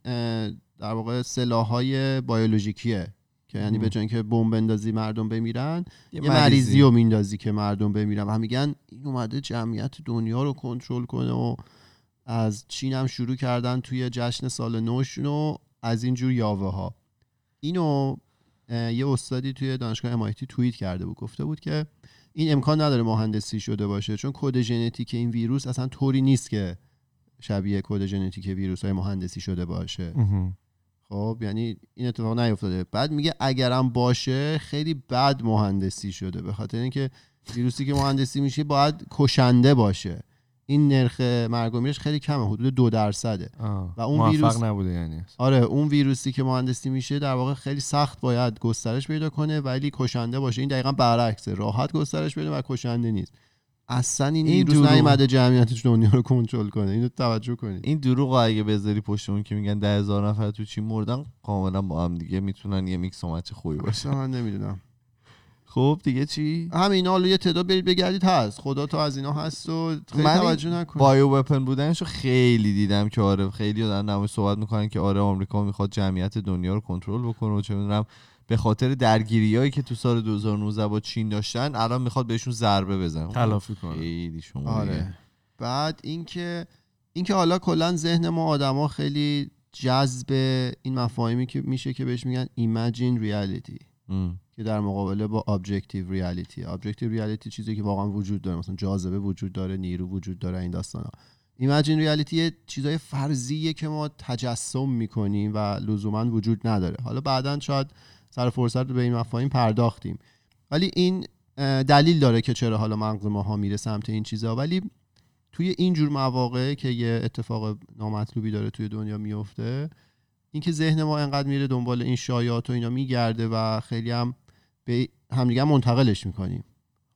در واقع سلاحهای بیولوژیکیه که یعنی. به جای اینکه بمب بندازی مردم بمیرن یه مریضی رو میندازی که مردم بمیرن و هم میگن این اومده جمعیت دنیا رو کنترل کنه و از چین هم شروع کردن توی جشن سال نوشون و از اینجور یاوه ها اینو یه استادی توی دانشگاه MIT توییت کرده بود گفته بود که این امکان نداره مهندسی شده باشه چون کد ژنتیک این ویروس اصلا طوری نیست که شبیه کد ژنتیک ویروس های مهندسی شده باشه. خب یعنی این اتفاق نیفتاده. بعد میگه اگرم باشه خیلی بد مهندسی شده. به خاطر اینکه ویروسی که مهندسی میشه باید کشنده باشه. این نرخ مرگ و میرش خیلی کمه حدود دو درصده. آه. و اون ویروس- نبوده یعنی. آره اون ویروسی که مهندسی میشه در واقع خیلی سخت باید گسترش پیدا کنه ولی کشنده باشه. این دقیقا برعکسه راحت گسترش پیدا و کشنده نیست. اصلا این, این ویروس. نیومده جمعیتش دنیا رو کنترل کنه. اینو توجه کنید. این دروغ رو اگه بذاری پشت اون که میگن ده هزار نفر تو چین مردن کاملا با هم دیگه می‌تونن یه میکس خوبی باشه. من نمی‌دونم. خب دیگه چی؟ همین حالا یه تعداد برید بگردید هست. خدا تو از اینا هست و خیلی من توجه نکنید. bio weapon بودنشو خیلی دیدم که آره خیلی دارن نمای صحبت می‌کنن که آره آمریکا می‌خواد جمعیت دنیا رو کنترل بکنه و چه می‌دونم به خاطر درگیریایی که تو سال 2019 با چین داشتن الان می‌خواد بهشون ضربه بزنه. تلافی کنه. خیلی شما آره. بعد اینکه اینکه حالا کلا ذهن ما آدما خیلی جذب این مفاهیمی که میشه که بهش میگن imagined reality. ام. که در مقابله با objective reality objective reality چیزی که واقعا وجود داره. مثلا جاذبه وجود داره نیرو وجود داره این داستانا. imagined reality چیزای فرضیه که ما تجسم می‌کنیم و لزوما وجود نداره. حالا بعدا شاید سر فرصت به این مفاهیم پرداختیم. ولی این دلیل داره که چرا حالا مغز ماها میره سمت این چیزا. ولی توی این جور مواقع که یه اتفاق نامطلوبی داره توی دنیا میفته اینکه ذهن ما انقدر میره دنبال این شایعات و اینا میگرده و خیلی هم به همدیگه هم منتقلش می‌کنیم.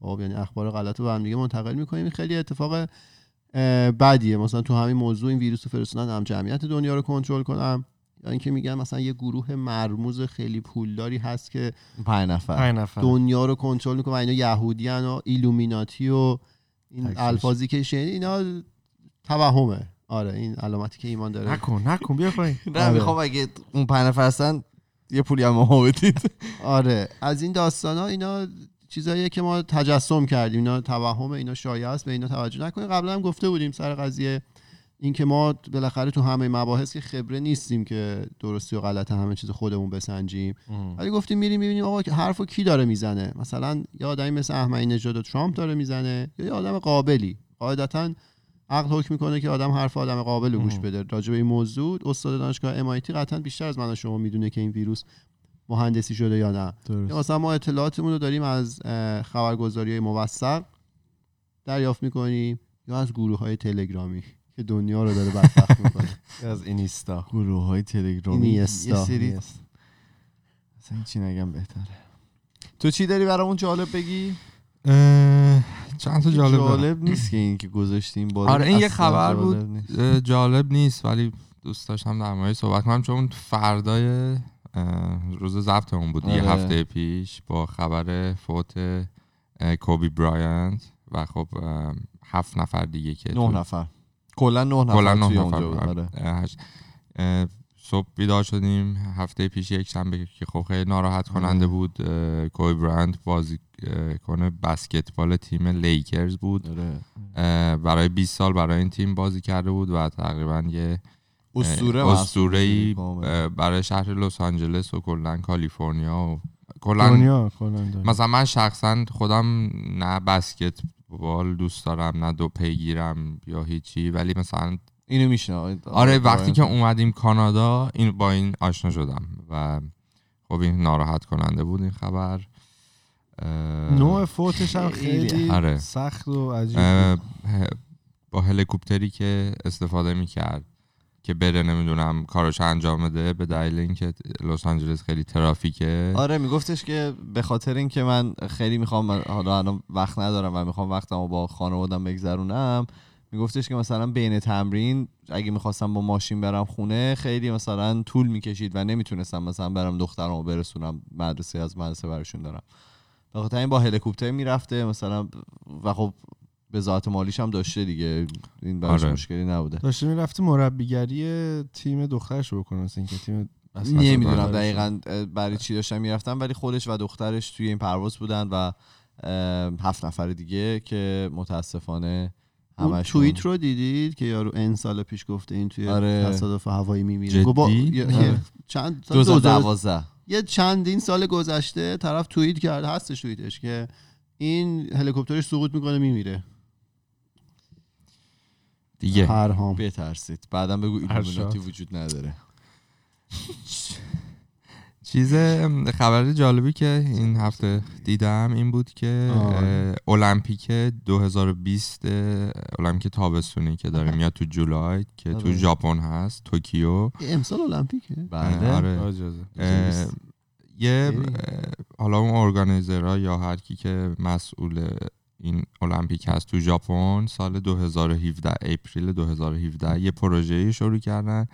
خب یعنی اخبار غلط رو به همدیگه منتقل می‌کنیم. این خیلی اتفاق بدیه. مثلا تو همین موضوع این ویروس رو فرستادن هم جمعیت دنیا رو کنترل کنم. یا اینکه میگن مثلا یه گروه مرموز خیلی پولداری هست که پنج نفر. دنیا رو کنترل می‌کنه و اینا یهودیان و ایلومیناتی و این تکسش. الفاظی که شنید اینا توهمه. آره این علامتی که ایمان داره. نکن نکن بیا پایین. نه آره. می‌خوام اگه اون پنج نفر هستن یه پولی هم ما بدید. آره. از این داستان ها اینا چیزاییه که ما تجسم کردیم. اینا توهم اینا شایع است به اینا توجه نکنیم قبلا هم گفته بودیم سر قضیه اینکه ما بالاخره تو همه مباحث که خبره نیستیم که درستی و غلط همه چیز خودمون بسنجیم. ولی گفتیم میریم می‌بینیم آقا که حرفو کی داره می‌زنه؟ مثلا یه آدمی مثل احمدی نژاد و ترامپ داره می‌زنه یا یه آدم قابلی. قاعدتا عقل حکم می‌کنه که آدم حرف آدم قابل گوش. بده راجع به این موضوع استاد دانشگاه MIT قطعا بیشتر از من و شما می‌دونه که این ویروس مهندسی شده یا نه درست. مثلا ما اطلاعاتمون رو داریم از خبرگزاری های موثق دریافت می‌کنیم یا از گروه های تلگرامی که دنیا رو داره بدبخت می‌کنه از اینیستا گروه های تلگرامی اینیستا. یه اصلا چی نگم بهتره تو چی داری برامون جالب بگی چند تا جالب. جالب نیست که این که گذاشتیم بالا آره این یه خبر جالب بود. نیست. جالب نیست ولی دوست داشتم در موردش صحبت کنم چون فردای روز ضبطمون بود. یه آره. هفته پیش با خبر فوت کوبی برایانت و خب هفت نفر دیگه که نه نفر. کلا نه نفر کلا نه نفر صبح بیدار شدیم هفته پیش یک شنبه که خب خیلی ناراحت کننده. بود اه، کوبی برایانت بازی اه، کنه بسکتبال تیم لیکرز بود آره. برای 20 سال برای این تیم بازی کرده بود و تقریبا یه اسطوره اسطوره ای. برای شهر لس آنجلس و کلا کالیفرنیا و کلا. مثلا من شخصا خودم نه بسکتبال دوست دارم نه دو پیگیرم یا هیچی ولی مثلا اینو میشنم آره وقتی که اومدیم کانادا این با این آشنا شدم و خب این ناراحت کننده بود این خبر. نوع فوتش هم خیلی- آره. سخت و عجیب با هلیکوپتری که استفاده می‌کرد که بره نمی‌دونم کارش انجام بده به دلیل اینکه لس آنجلس خیلی ترافیکه. آره میگفتش که به خاطر اینکه من خیلی می‌خوام حالا الان وقت ندارم و می‌خوام وقتمو با خانوادم بگذرونم میگفتش که مثلا بین تمرین اگه می‌خواستم با ماشین برم خونه خیلی مثلا طول می‌کشید و نمی‌تونستم مثلا برم دخترمو برسونم مدرسه از مدرسه برشون دارم به خاطر این با هلیکوپتر می‌رفته مثلا و خب به ذات مالیش هم داشته دیگه این براش آره. مشکلی نبوده داشته می‌رفته مربیگری تیم دخترش رو بکنه مثل اینکه تیم نمی‌دونم. دقیقا برای چی داشتن می‌رفتن ولی خودش و دخترش توی این پرواز بودن و هفت نفر دیگه که متاسفانه اون همشون. توییت رو دیدید که یارو ان سال پیش گفته این توی آره. تصادف هوایی میمیره. با- آره. چند سال 2012 2012 یه چندین سال گذشته طرف توییت کرده هستش توییتش که این هلیکوپترش سقوط می‌کنه میمیره. دیگه. پرهام بترسید. بعدم بگو ایلومیناتی وجود نداره. چیز خبر جالبی که این هفته دیدم این بود که المپیک 2020 اه، المپیک تابستونی که داره میاد تو جولای که تو آره. ژاپن هست توکیو. امسال المپیکه؟ بله آره. یه حالا اون ارگانیزرها یا هر کی که مسئول این المپیک هست تو ژاپن سال 2017 اپریل 2017 یه پروژه شروع کردن.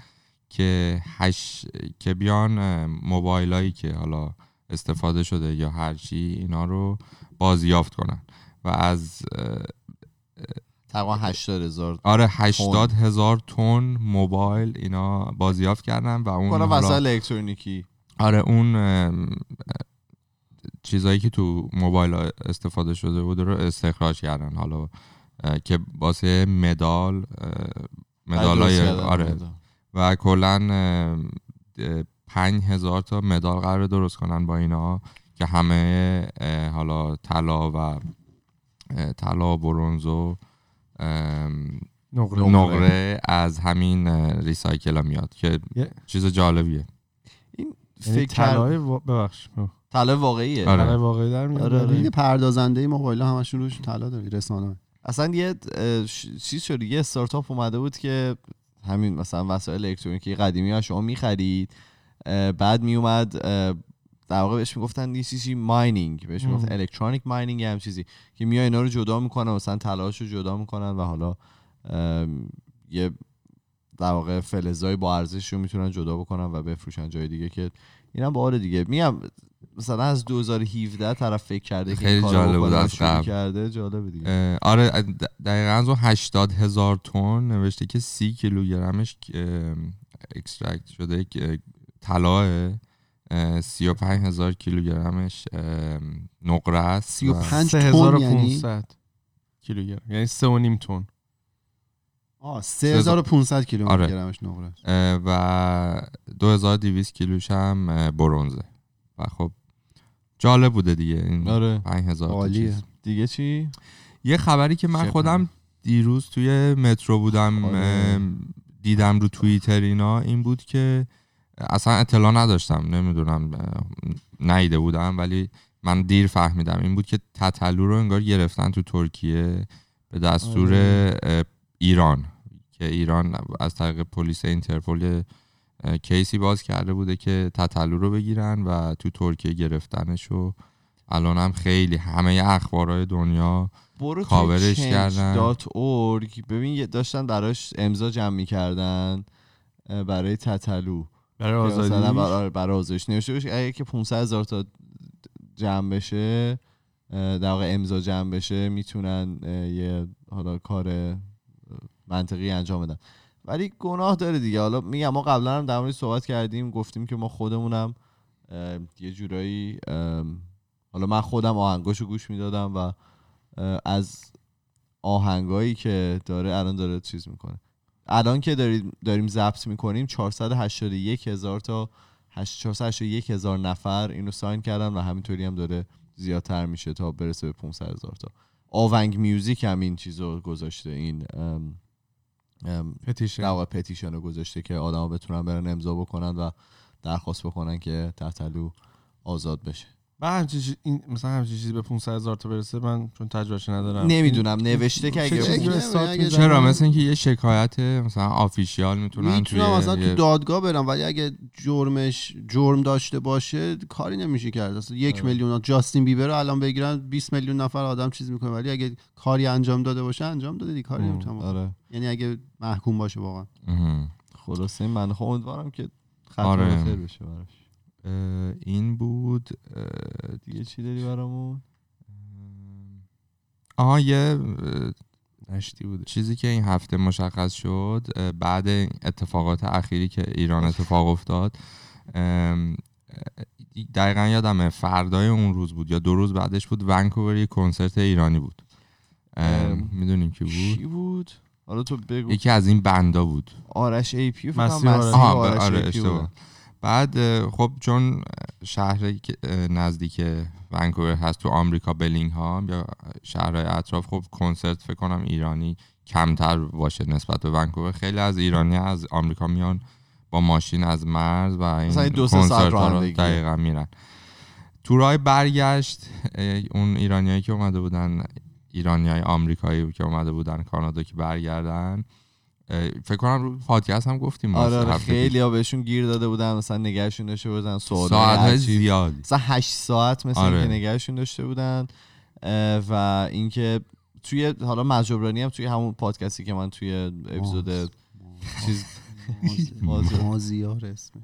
که هش که بیان موبایل هایی که حالا استفاده شده یا هر چی اینا رو بازیافت کنن. و از تقریبا 80 هزار آره 80 هزار تن موبایل اینا بازیافت کردن و اون حالا- وسایل الکترونیکی. آره اون چیزایی که تو موبایل استفاده شده بود رو استخراج کردن. حالا که واسه مدال مدال درست های کردن آره. و کلا پنج هزار تا مدال قرار درست کنن با اینا که همه حالا طلا و طلا برونز و نقره. نقره از همین ریسایکل ها میاد که یه- چیز جالبیه. یعنی فکر وا- ببخش. طلا واقعیه. آره. طلای واقعی در میاد آره، آره. دیگه پردازنده موبایل ها همشون روش طلا داری رسانه. اصلا یه چیز شد یه استارتاپ اومده بود که همین مثلا وسایل الکترونیکی قدیمی ها شما می‌خرید بعد میومد در واقع بهش می‌گفتن یه چیزی ماینینگ بهش ام. می‌گفتن الکترونیک ماینینگ هم چیزی که میای اینا رو جدا می‌کنن مثلا طلاهاشو جدا می‌کنن و حالا یه در واقع فلزای با ارزش رو می‌تونن جدا بکنن و بفروشن جای دیگه که اینم باحال دیگه میگم مثلا از 2017 طرف فکر کرده که خیلی جالب بود از قبل. کرده جالبه دیگه. آره دقیقا از اون 80 هزار تن نوشته که سی کیلوگرمش extract شده که طلاه سی و پنج هزار کیلوگرمش نقره است. سی و و- پنج تن یعنی؟ 3500 کیلوگرم. یعنی سه و نیم تن. آه 3500 کیلومتر آره. نقره و 2200 کیلوش هم برونزه و خب جالب بوده دیگه این آره 5000 تا عالیه. چیز. دیگه چی یه خبری که من خودم دیروز توی مترو بودم آره. دیدم رو توییتر اینا این بود که اصلا اطلاع نداشتم نمی‌دونم نیده بودم ولی من دیر فهمیدم این بود که تتلو رو انگار گرفتن تو ترکیه به دستور اه، ایران که ایران از طریق پلیس اینترپل کیسی باز کرده بوده که تتلو رو بگیرن و تو ترکیه گرفتنش و الان هم خیلی همه اخبارهای دنیا برو کاورش کردن. change.org ببین یه- داشتن براش امضا جمع می‌کردن برای تتلو. برای آزادی برای, برای آزادیش. نوشته باشه اگه که 500 هزار تا جمع بشه در واقع امضا جمع بشه می‌تونن یه حالا کار منطقی انجام بدن. ولی گناه داره دیگه. حالا میگم ما قبلا هم در موردش صحبت کردیم گفتیم که ما خودمونم یه جورایی حالا من خودم آهنگاشو گوش می‌دادم و از آهنگایی که داره الان داره چیز می‌کنه. الان که داریم داریم ضبط می‌کنیم 481 هزار تا 481 هزار نفر اینو ساین کردن و همینطوری هم داره زیادتر میشه تا برسه به 500 هزار تا. آونگ میوزیک هم این چیزو گذاشته این پتیشن در واقع پتیشن رو گذاشته که آدما بتونن برن امضا بکنن و درخواست بکنن که تحتلو آزاد بشه. من همچین چیز- این مثلا همچین چیزی به 500 هزار تا برسه من چون تجربهش ندارم نمی‌دونم نوشته که اگه؟ چرا مثل اینکه یه شکایت مثلا آفیشیال می‌تونن می‌تونم مثلا تو دادگاه برم ولی اگه جرمش جرم داشته باشه کاری نمیشه کرد اصلا یک آره. میلیون جاستین بیبر رو الان بگیرن 20 میلیون نفر آدم چیز می‌کنه ولی اگه کاری انجام داده باشه انجام داده دیگه کاری نمی‌تونم. آره یعنی اگه محکوم باشه واقعا این من خب امیدوارم که خط آره. بشه براش این بود دیگه چی داری برامون؟ آها یه نشتی بوده. چیزی که این هفته مشخص شد بعد اتفاقات اخیری که ایران اتفاق افتاد دقیقا یادمه فردای اون روز بود یا دو روز بعدش بود ونکوور یه کنسرت ایرانی بود. می‌دونیم کی بود؟ کی بود؟ حالا تو بگو. یکی از این بندا بود. آرش ای پی مسیح آرش. آرش آره AP اشتباه. بود. بعد خب چون اه، نزدیک ونکوور هست تو آمریکا بلینگهام یا شهرهای اطراف خب کنسرت فکر کنم ایرانی کمتر باشه نسبت به ونکوور خیلی از ایرانی از آمریکا میان با ماشین از مرز و این دو کنسرت ها رو. دقیقا میرن تو راه برگشت اون ایرانیایی که اومده بودن ایرانی های آمریکایی که اومده بودن کانادا که برگردن فکر کنم رو پادکست هم گفتیم آره آره. خیلی ها بهشون گیر داده بودن مثلا نگهشون داشته بودن سوال ساعت های زیادی مثلا 8 ساعت مثل آره. اینکه نگهشون داشته بودن و اینکه توی حالا مجبرانی هم توی همون پادکستی که من توی اپیزود چیز مازیار. اسمش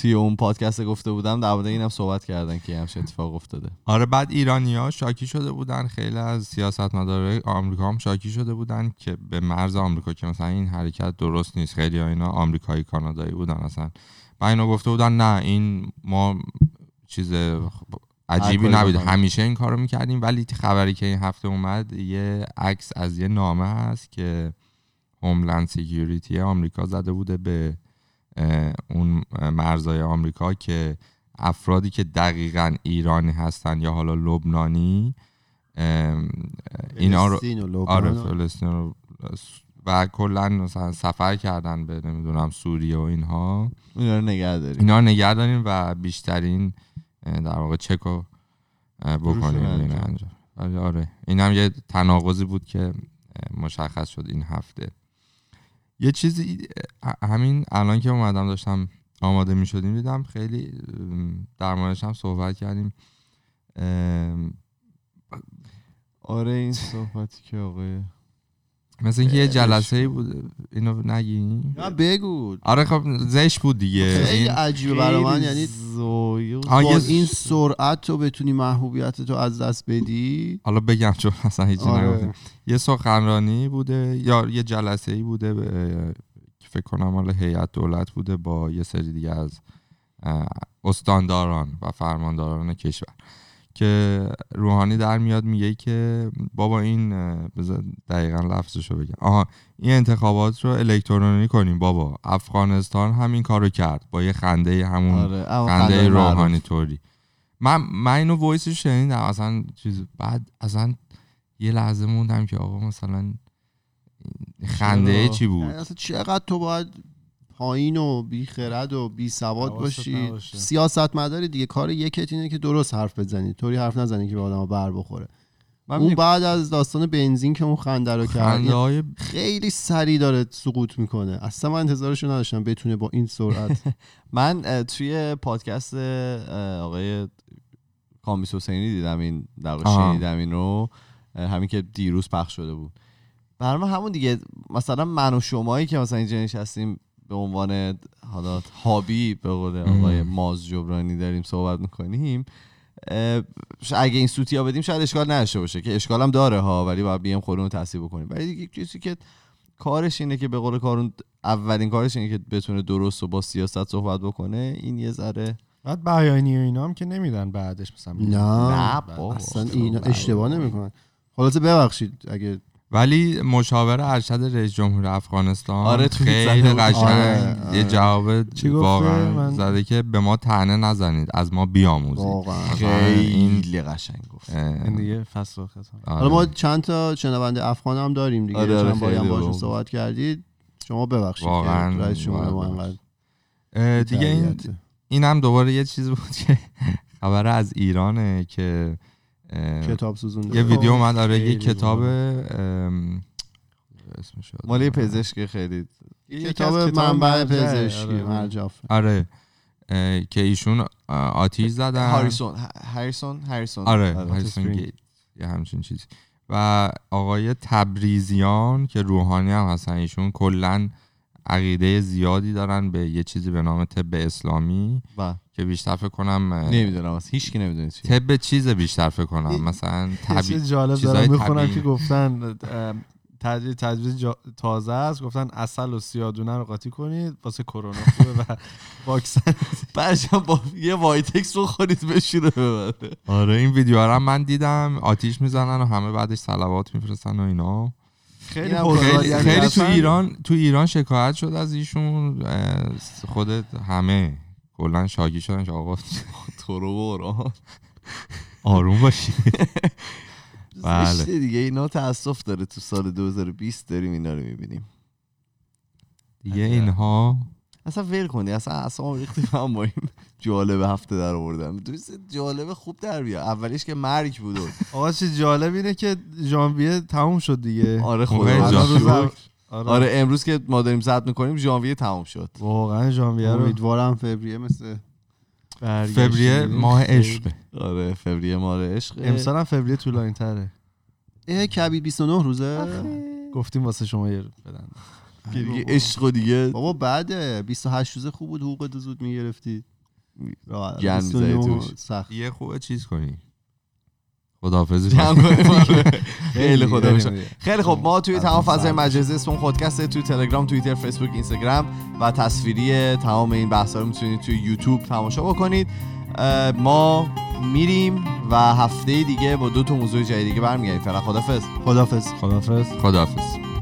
توی اون پادکست گفته بودم در مورد اینم صحبت کردن که همش اتفاق افتاده. آره بعد ایرانی ها شاکی شده بودن خیلی از سیاست مداره آمریکا هم شاکی شده بودن که به مرز آمریکا که مثلا این حرکت درست نیست. خیلی ها اینا آمریکایی کانادایی بودن اصلا و اینا گفته بودن نه این ما چیز عجیبی نبود. همیشه این کارو می‌کردیم ولی خبری که این هفته اومد یه عکس از یه نامه هست که هوملند سیکیوریتی آمریکا زده بوده به اون مرزهای آمریکا که افرادی که دقیقا ایرانی هستن یا حالا لبنانی اینا رو فلسطین و آره و- فلسطین رو و کلا مثلا سفر کردن به نمی‌دونم سوریه و اینها. اینا رو نگه داریم. اینا رو نگه داریم و بیشترین در واقع چک رو اه، بکنیم این انجام. آره این هم یه تناقضی بود که مشخص شد این هفته. یه چیزی همین الان که اومدم داشتم آماده می شدیم دیدم خیلی در موردش هم صحبت کردیم. آره این صحبتی که آقای مثل اینکه یه جلسه ای. بود اینو نگی نه بگو. آره خب زشت بود دیگه. خیلی عجیبه برای من یعنی زویو این سرعت تو بتونی محبوبیت تو از دست بدی؟ حالا بگم چون اصلا هیچی آره. نگفتیم یه سخنرانی بوده یا یه جلسه ای بوده که فکر کنم مال هیئت دولت بوده با یه سری دیگه از استانداران و فرمانداران کشور. که روحانی در میاد میگه که بابا این بذار دقیقا لفظشو بگم. آها این انتخابات رو الکترونی کنیم بابا. افغانستان همین کارو کرد با یه خنده همون آره خنده. روحانی طوری. من من اینو وایسش شنیدم. اصلا چیز بعد اصلا یه لحظه موندم که آقا مثلا خنده؟ چی بود؟ یعنی اصلا چقدر تو باید پایین و بی خرد و بی سواد حواست باشی. نباشه. سیاست مداری دیگه کار یکت اینه که درست حرف بزنی. طوری حرف نزنی که به آدم بر بخوره. من اون بعد از داستان بنزین که اون خنده رو کرد های خیلی سریع داره سقوط می‌کنه. اصلا من انتظارش رو نداشتم بتونه با این سرعت من توی پادکست آقای کامیس حسینی دیدم این در. شنیدم این رو. همین که دیروز پخش شده بود. برای من همون دیگه مثلا من و شمایی که مثلا اینجا نشستیم به عنوان حالا هابی به قول آقای ماز جبرانی داریم صحبت می‌کنیم اگه این سوتی ها بدیم شاید اشکال نداشته باشه که اشکال هم داره ها ولی باید بیم خودمون تصیب بکنیم. ولی دیگه کسی که کارش اینه که به قول کارون اولین کارش اینه که بتونه درست و با سیاست صحبت بکنه این یه ذره بعد بیانی و اینا هم که نمیدن بعدش مثلا. نه نه. اصلا اینا اشتباه نمی‌کنن. خلاصه ببخشید اگه ولی مشاور ارشد رئیس جمهور افغانستان آره، خیلی. قشنگ آره، یه. جواب؟ واقعا زده که به ما تنه نزنید از ما بیاموزید خیلی قشنگ گفت این دیگه فصل آره. حالا ما چند تا شنونده افغان هم داریم دیگه آره، چند باری هم باشون. صحبت کردید شما ببخشید واقعاً، رئیس جمهور ما دیگه این تربیته. این هم دوباره یه چیز بود که خبر از ایرانه که کتاب سوزونده. یه ویدیو اومد آره یه کتاب اسمش مال یه نمیاد. پزشک خیلی. کتاب منبع پزشکی آره. مرجع آره که ایشون آتیش زدن. هاریسون هاریسون هاریسون آره آره، هاریسون. گیت یه همچین چیزی. و آقای تبریزیان که روحانی هم هستن ایشون کلا عقیده زیادی دارن به یه چیزی به نام طب اسلامی. و که بیشتر فکر کنم نمی‌دونم از هیچ کی نمی‌دونه چی. طب چیز بیشتر فکر کنم مثلا. چیز جالب دارم می‌خونم. که گفتن تجویز تجویز جا- تازه است. گفتن اصل و سیادونه رو قاطی کنید واسه کرونا. خوبه و واکسن. برشم با یه وایتکس بخورید بشوره ببره. آره این ویدیو رو هم من دیدم. آتیش می‌زنن و همه بعدش صلوات میفرستن و اینا. خیلی خیلی, خیلی تو اصلا ایران تو ایران شکایت شد از ایشون. خودت همه کلا شاکی شدن که آقا تو رو بران آروم باشی. بله. دیگه. اینا تاسف داره. تو سال 2020 داریم اینا رو می‌بینیم. دیگه اینها اصلا ول کنی. اصلا اصلا ریختی هم با این جالب هفته در آوردن دوست جالب خوب در بیا اولیش که مرگ بود. آقا چه جالب اینه که ژانویه تموم شد دیگه. آره خدا آره, آره امروز که ما داریم ضبط می‌کنیم ژانویه تمام شد. واقعا ژانویه رو امیدوارم فوریه مثل. فوریه ماه عشق آره فوریه ماه عشق امسال هم فوریه طولانی تره اه کبیر 29 روزه؟ گفتیم واسه شما یه بدن. که دیگه عشق و دیگه. بابا بعد 28 روزه خوب بود حقوق زود می‌گرفتی. گن می‌زدی توش. سخت. یه خوبه چیز کنی. خداحافظی. آره. خیلی خدا. خیلی خب ما توی تمام فضای. مجازی اسم خودکسته توی تلگرام توییتر فیسبوک اینستاگرام و تصویری تمام این بحث رو می‌تونید توی یوتیوب تماشا بکنید ما میریم و هفته دیگه با دو تا موضوع جدید دیگه برمیگردیم فعلا خدافظ خدافظ خدافظ خداحافظ